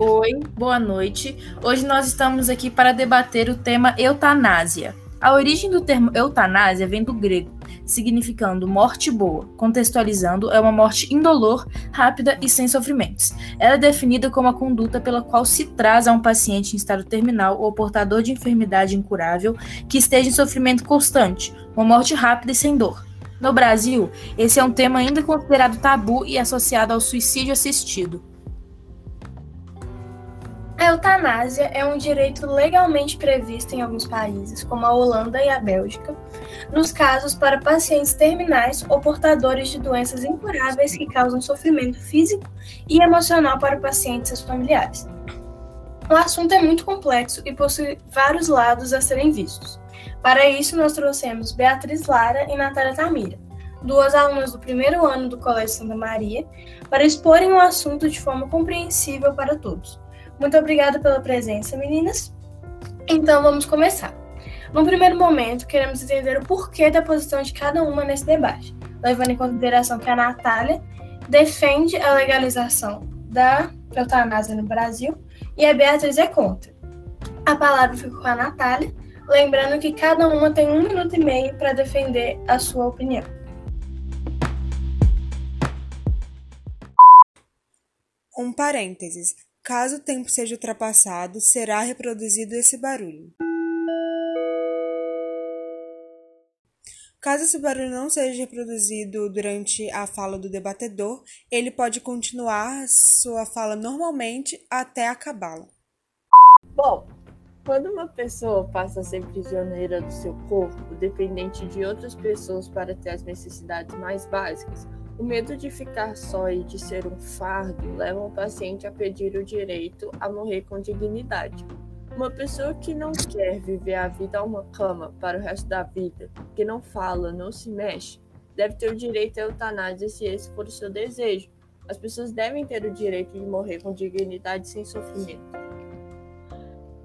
Oi, boa noite. Hoje nós estamos aqui para debater o tema eutanásia. A origem do termo eutanásia vem do grego, significando morte boa. Contextualizando, é uma morte indolor, rápida e sem sofrimentos. Ela é definida como a conduta pela qual se traz a um paciente em estado terminal ou portador de enfermidade incurável que esteja em sofrimento constante, uma morte rápida e sem dor. No Brasil, esse é um tema ainda considerado tabu e associado ao suicídio assistido. A eutanásia é um direito legalmente previsto em alguns países, como a Holanda e a Bélgica, nos casos para pacientes terminais ou portadores de doenças incuráveis que causam sofrimento físico e emocional para pacientes e seus familiares. O assunto é muito complexo e possui vários lados a serem vistos. Para isso, nós trouxemos Beatriz Lara e Natália Tamira, duas alunas do primeiro ano do Colégio Santa Maria, para exporem o assunto de forma compreensível para todos. Muito obrigada pela presença, meninas. Então vamos começar. No primeiro momento, queremos entender o porquê da posição de cada uma nesse debate, levando em consideração que a Natália defende a legalização da eutanásia no Brasil e a Beatriz é contra. A palavra fica com a Natália, lembrando que cada uma tem um minuto e meio para defender a sua opinião. Um parênteses. Caso o tempo seja ultrapassado, será reproduzido esse barulho. Caso esse barulho não seja reproduzido durante a fala do debatedor, ele pode continuar sua fala normalmente até acabá-la. Bom, quando uma pessoa passa a ser prisioneira do seu corpo, dependente de outras pessoas para ter as necessidades mais básicas, o medo de ficar só e de ser um fardo leva um paciente a pedir o direito a morrer com dignidade. Uma pessoa que não quer viver a vida a uma cama para o resto da vida, que não fala, não se mexe, deve ter o direito à eutanásia se esse for o seu desejo. As pessoas devem ter o direito de morrer com dignidade sem sofrimento.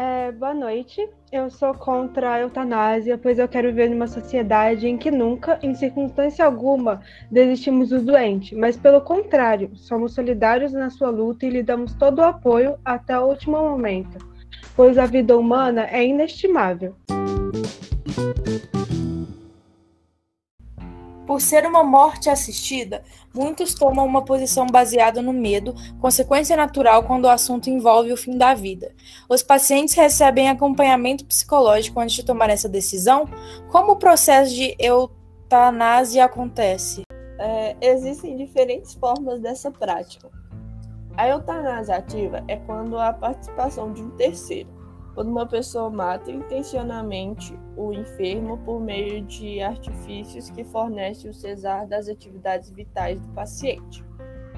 É, boa noite. Eu sou contra a eutanásia, pois eu quero viver numa sociedade em que nunca, em circunstância alguma, desistimos do doente, mas pelo contrário, somos solidários na sua luta e lhe damos todo o apoio até o último momento, pois a vida humana é inestimável. Por ser uma morte assistida, muitos tomam uma posição baseada no medo, consequência natural quando o assunto envolve o fim da vida. Os pacientes recebem acompanhamento psicológico antes de tomar essa decisão? Como o processo de eutanásia acontece? É, existem diferentes formas dessa prática. A eutanásia ativa é quando há participação de um terceiro quando uma pessoa mata intencionalmente o enfermo por meio de artifícios que fornecem o cesar das atividades vitais do paciente.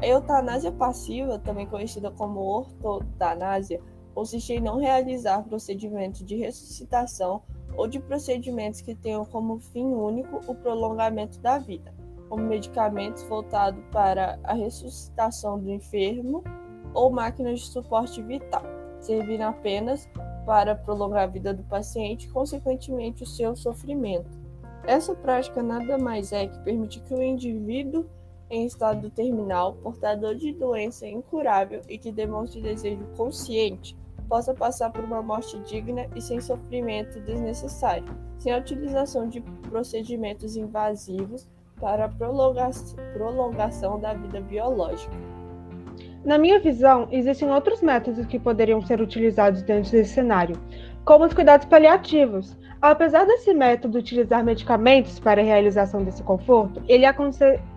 A eutanásia passiva, também conhecida como ortotanásia, consiste em não realizar procedimentos de ressuscitação ou de procedimentos que tenham como fim único o prolongamento da vida, como medicamentos voltados para a ressuscitação do enfermo ou máquinas de suporte vital, servindo apenas para prolongar a vida do paciente e, consequentemente, o seu sofrimento. Essa prática nada mais é que permitir que o indivíduo em estado terminal, portador de doença incurável e que demonstre desejo consciente, possa passar por uma morte digna e sem sofrimento desnecessário, sem a utilização de procedimentos invasivos para a prolongação da vida biológica. Na minha visão, existem outros métodos que poderiam ser utilizados dentro desse cenário, como os cuidados paliativos. Apesar desse método utilizar medicamentos para a realização desse conforto, ele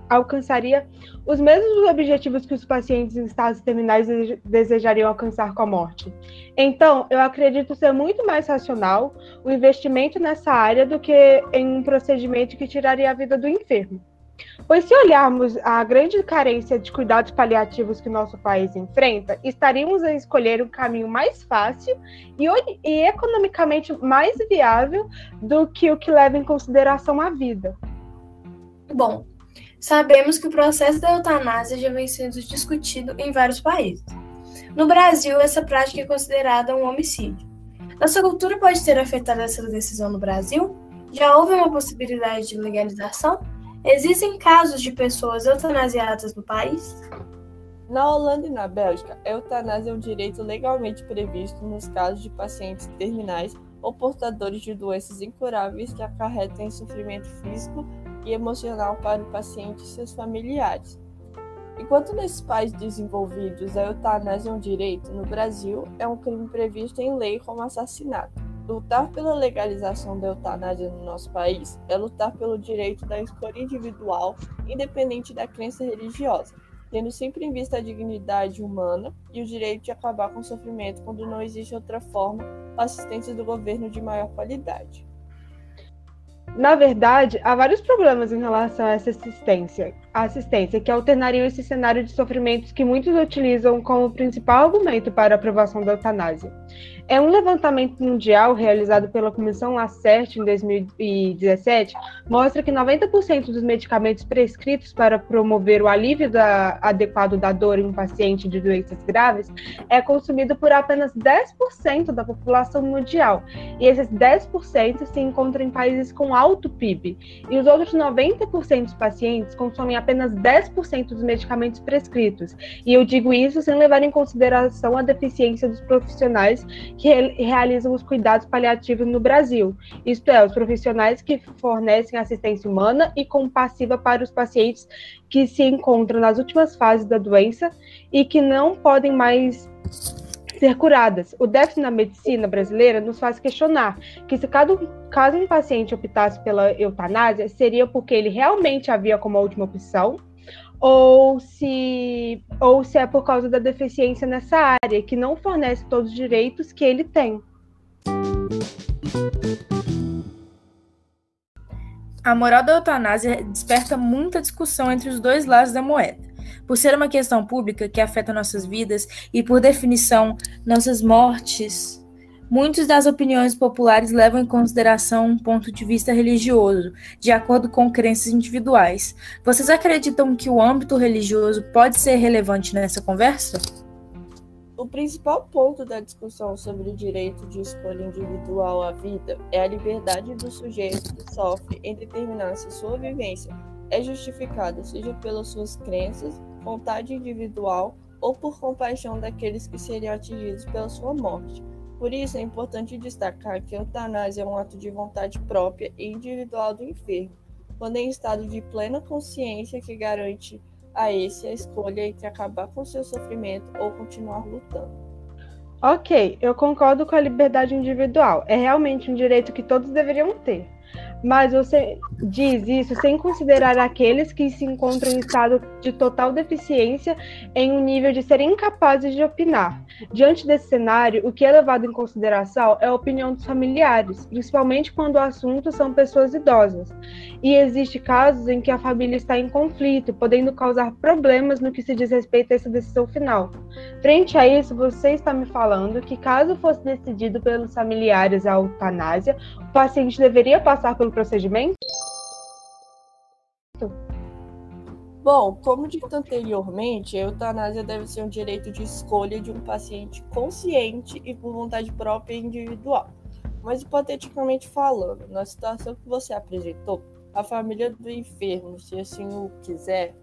alcançaria os mesmos objetivos que os pacientes em estados terminais desejariam alcançar com a morte. Então, eu acredito ser muito mais racional o investimento nessa área do que em um procedimento que tiraria a vida do enfermo. Pois se olharmos a grande carência de cuidados paliativos que nosso país enfrenta, estaríamos a escolher um caminho mais fácil e, e economicamente mais viável do que o que leva em consideração a vida. Bom, sabemos que o processo da eutanásia já vem sendo discutido em vários países. No Brasil, essa prática é considerada um homicídio. Nossa cultura pode ter afetado essa decisão no Brasil? Já houve uma possibilidade de legalização? Existem casos de pessoas eutanasiadas no país? Na Holanda e na Bélgica, a eutanásia é um direito legalmente previsto nos casos de pacientes terminais ou portadores de doenças incuráveis que acarretem sofrimento físico e emocional para o paciente e seus familiares. Enquanto nesses países desenvolvidos a eutanásia é um direito, no Brasil é um crime previsto em lei como assassinato. Lutar pela legalização da eutanásia no nosso país é lutar pelo direito da escolha individual, independente da crença religiosa, tendo sempre em vista a dignidade humana e o direito de acabar com o sofrimento quando não existe outra forma ou assistência do governo de maior qualidade. Na verdade, há vários problemas em relação a essa assistência, assistência que alternariam esse cenário de sofrimentos que muitos utilizam como principal argumento para a aprovação da eutanásia. É um levantamento mundial realizado pela Comissão Lacerte em 2017 mostra que 90% dos medicamentos prescritos para promover o alívio da, adequado da dor em um paciente de doenças graves é consumido por apenas 10% da população mundial. E esses 10% se encontram em países com alto PIB. E os outros 90% dos pacientes consomem apenas 10% dos medicamentos prescritos. E eu digo isso sem levar em consideração a deficiência dos profissionais que realizam os cuidados paliativos no Brasil, isto é, os profissionais que fornecem assistência humana e compassiva para os pacientes que se encontram nas últimas fases da doença e que não podem mais ser curadas. O déficit na medicina brasileira nos faz questionar que se cada, caso um paciente optasse pela eutanásia, seria porque ele realmente havia como última opção ou se, ou se é por causa da deficiência nessa área, que não fornece todos os direitos que ele tem. A moral da eutanásia desperta muita discussão entre os dois lados da moeda. Por ser uma questão pública que afeta nossas vidas e, por definição, nossas mortes Muitas das opiniões populares levam em consideração um ponto de vista religioso, de acordo com crenças individuais. Vocês acreditam que o âmbito religioso pode ser relevante nessa conversa? O principal ponto da discussão sobre o direito de escolha individual à vida é a liberdade do sujeito que sofre em determinar se sua vivência é justificada, seja pelas suas crenças, vontade individual ou por compaixão daqueles que seriam atingidos pela sua morte. Por isso, é importante destacar que a eutanásia é um ato de vontade própria e individual do enfermo, quando em estado de plena consciência que garante a esse a escolha entre acabar com seu sofrimento ou continuar lutando. Ok, eu concordo com a liberdade individual. É realmente um direito que todos deveriam ter mas você diz isso sem considerar aqueles que se encontram em estado de total deficiência em um nível de serem incapazes de opinar. Diante desse cenário, o que é levado em consideração é a opinião dos familiares, principalmente quando o assunto são pessoas idosas. E existe casos em que a família está em conflito, podendo causar problemas no que se diz respeito a essa decisão final. Frente a isso, você está me falando que caso fosse decidido pelos familiares a eutanásia, o paciente deveria passar pelo procedimento? Bom, como dito anteriormente, a eutanásia deve ser um direito de escolha de um paciente consciente e por vontade própria e individual. Mas, hipoteticamente falando, na situação que você apresentou, a família do enfermo, se assim o quiser,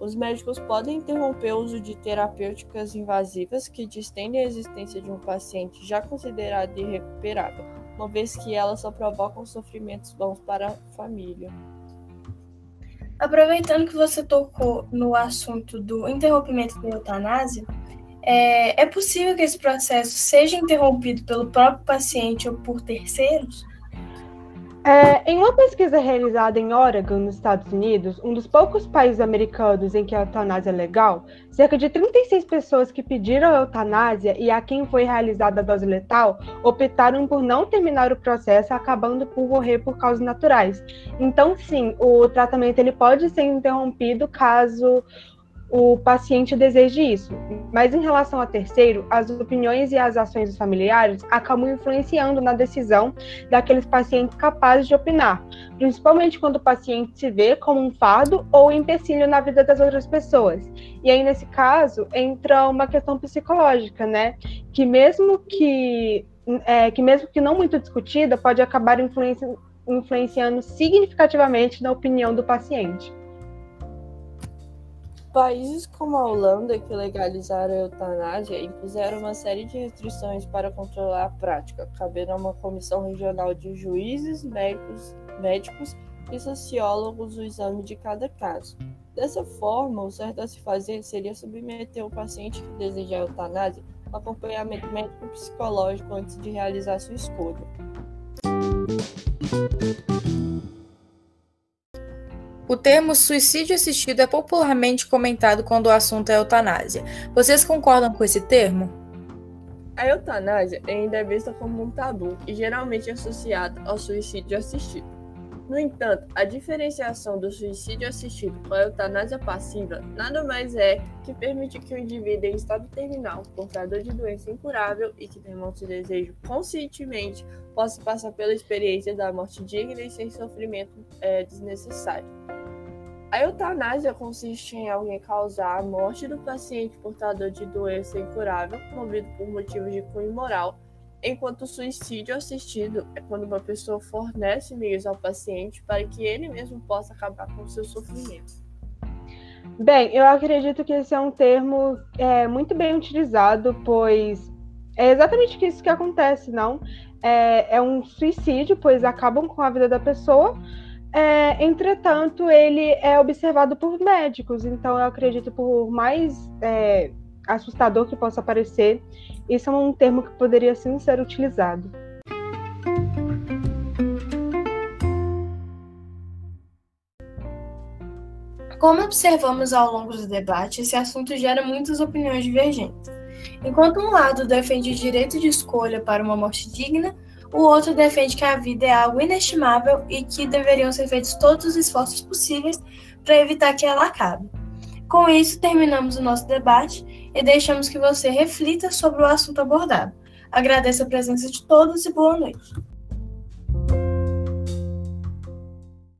os médicos podem interromper o uso de terapêuticas invasivas que distendem a existência de um paciente já considerado irrecuperável, uma vez que elas só provocam sofrimentos bons para a família. Aproveitando que você tocou no assunto do interrompimento da eutanásia, é, é possível que esse processo seja interrompido pelo próprio paciente ou por terceiros? É, em uma pesquisa realizada em Oregon, nos Estados Unidos, um dos poucos países americanos em que a eutanásia é legal, cerca de 36 pessoas que pediram a eutanásia e a quem foi realizada a dose letal optaram por não terminar o processo, acabando por morrer por causas naturais. Então, sim, o tratamento ele pode ser interrompido caso o paciente deseje isso. Mas em relação a terceiro, as opiniões e as ações dos familiares acabam influenciando na decisão daqueles pacientes capazes de opinar, principalmente quando o paciente se vê como um fardo ou empecilho na vida das outras pessoas. E aí, nesse caso, entra uma questão psicológica, né? Que mesmo que, é, que, mesmo que não muito discutida, pode acabar influenci influenciando significativamente na opinião do paciente. Países como a Holanda, que legalizaram a eutanásia, impuseram uma série de restrições para controlar a prática, cabendo a uma comissão regional de juízes, médicos, médicos e sociólogos o exame de cada caso. Dessa forma, o certo a se fazer seria submeter o paciente que deseja a eutanásia a acompanhamento médico psicológico antes de realizar sua escolha. O termo suicídio assistido é popularmente comentado quando o assunto é eutanásia. Vocês concordam com esse termo? A eutanásia ainda é vista como um tabu e geralmente associada ao suicídio assistido. No entanto, a diferenciação do suicídio assistido com a eutanásia passiva nada mais é que permite que o indivíduo em estado terminal, portador de doença incurável e que demonstre desejo conscientemente, possa passar pela experiência da morte digna e sem sofrimento é, desnecessário. A eutanásia consiste em alguém causar a morte do paciente portador de doença incurável, movido por motivos de cunho moral, enquanto o suicídio assistido é quando uma pessoa fornece meios ao paciente para que ele mesmo possa acabar com o seu sofrimento. Bem, eu acredito que esse é um termo é, muito bem utilizado, pois é exatamente isso que acontece, não? É, é um suicídio, pois acabam com a vida da pessoa. É, entretanto, ele é observado por médicos, então eu acredito por mais é, assustador que possa parecer, isso é um termo que poderia sim ser utilizado. Como observamos ao longo do debate, esse assunto gera muitas opiniões divergentes. Enquanto um lado defende o direito de escolha para uma morte digna, o outro defende que a vida é algo inestimável e que deveriam ser feitos todos os esforços possíveis para evitar que ela acabe. Com isso, terminamos o nosso debate e deixamos que você reflita sobre o assunto abordado. Agradeço a presença de todos e boa noite.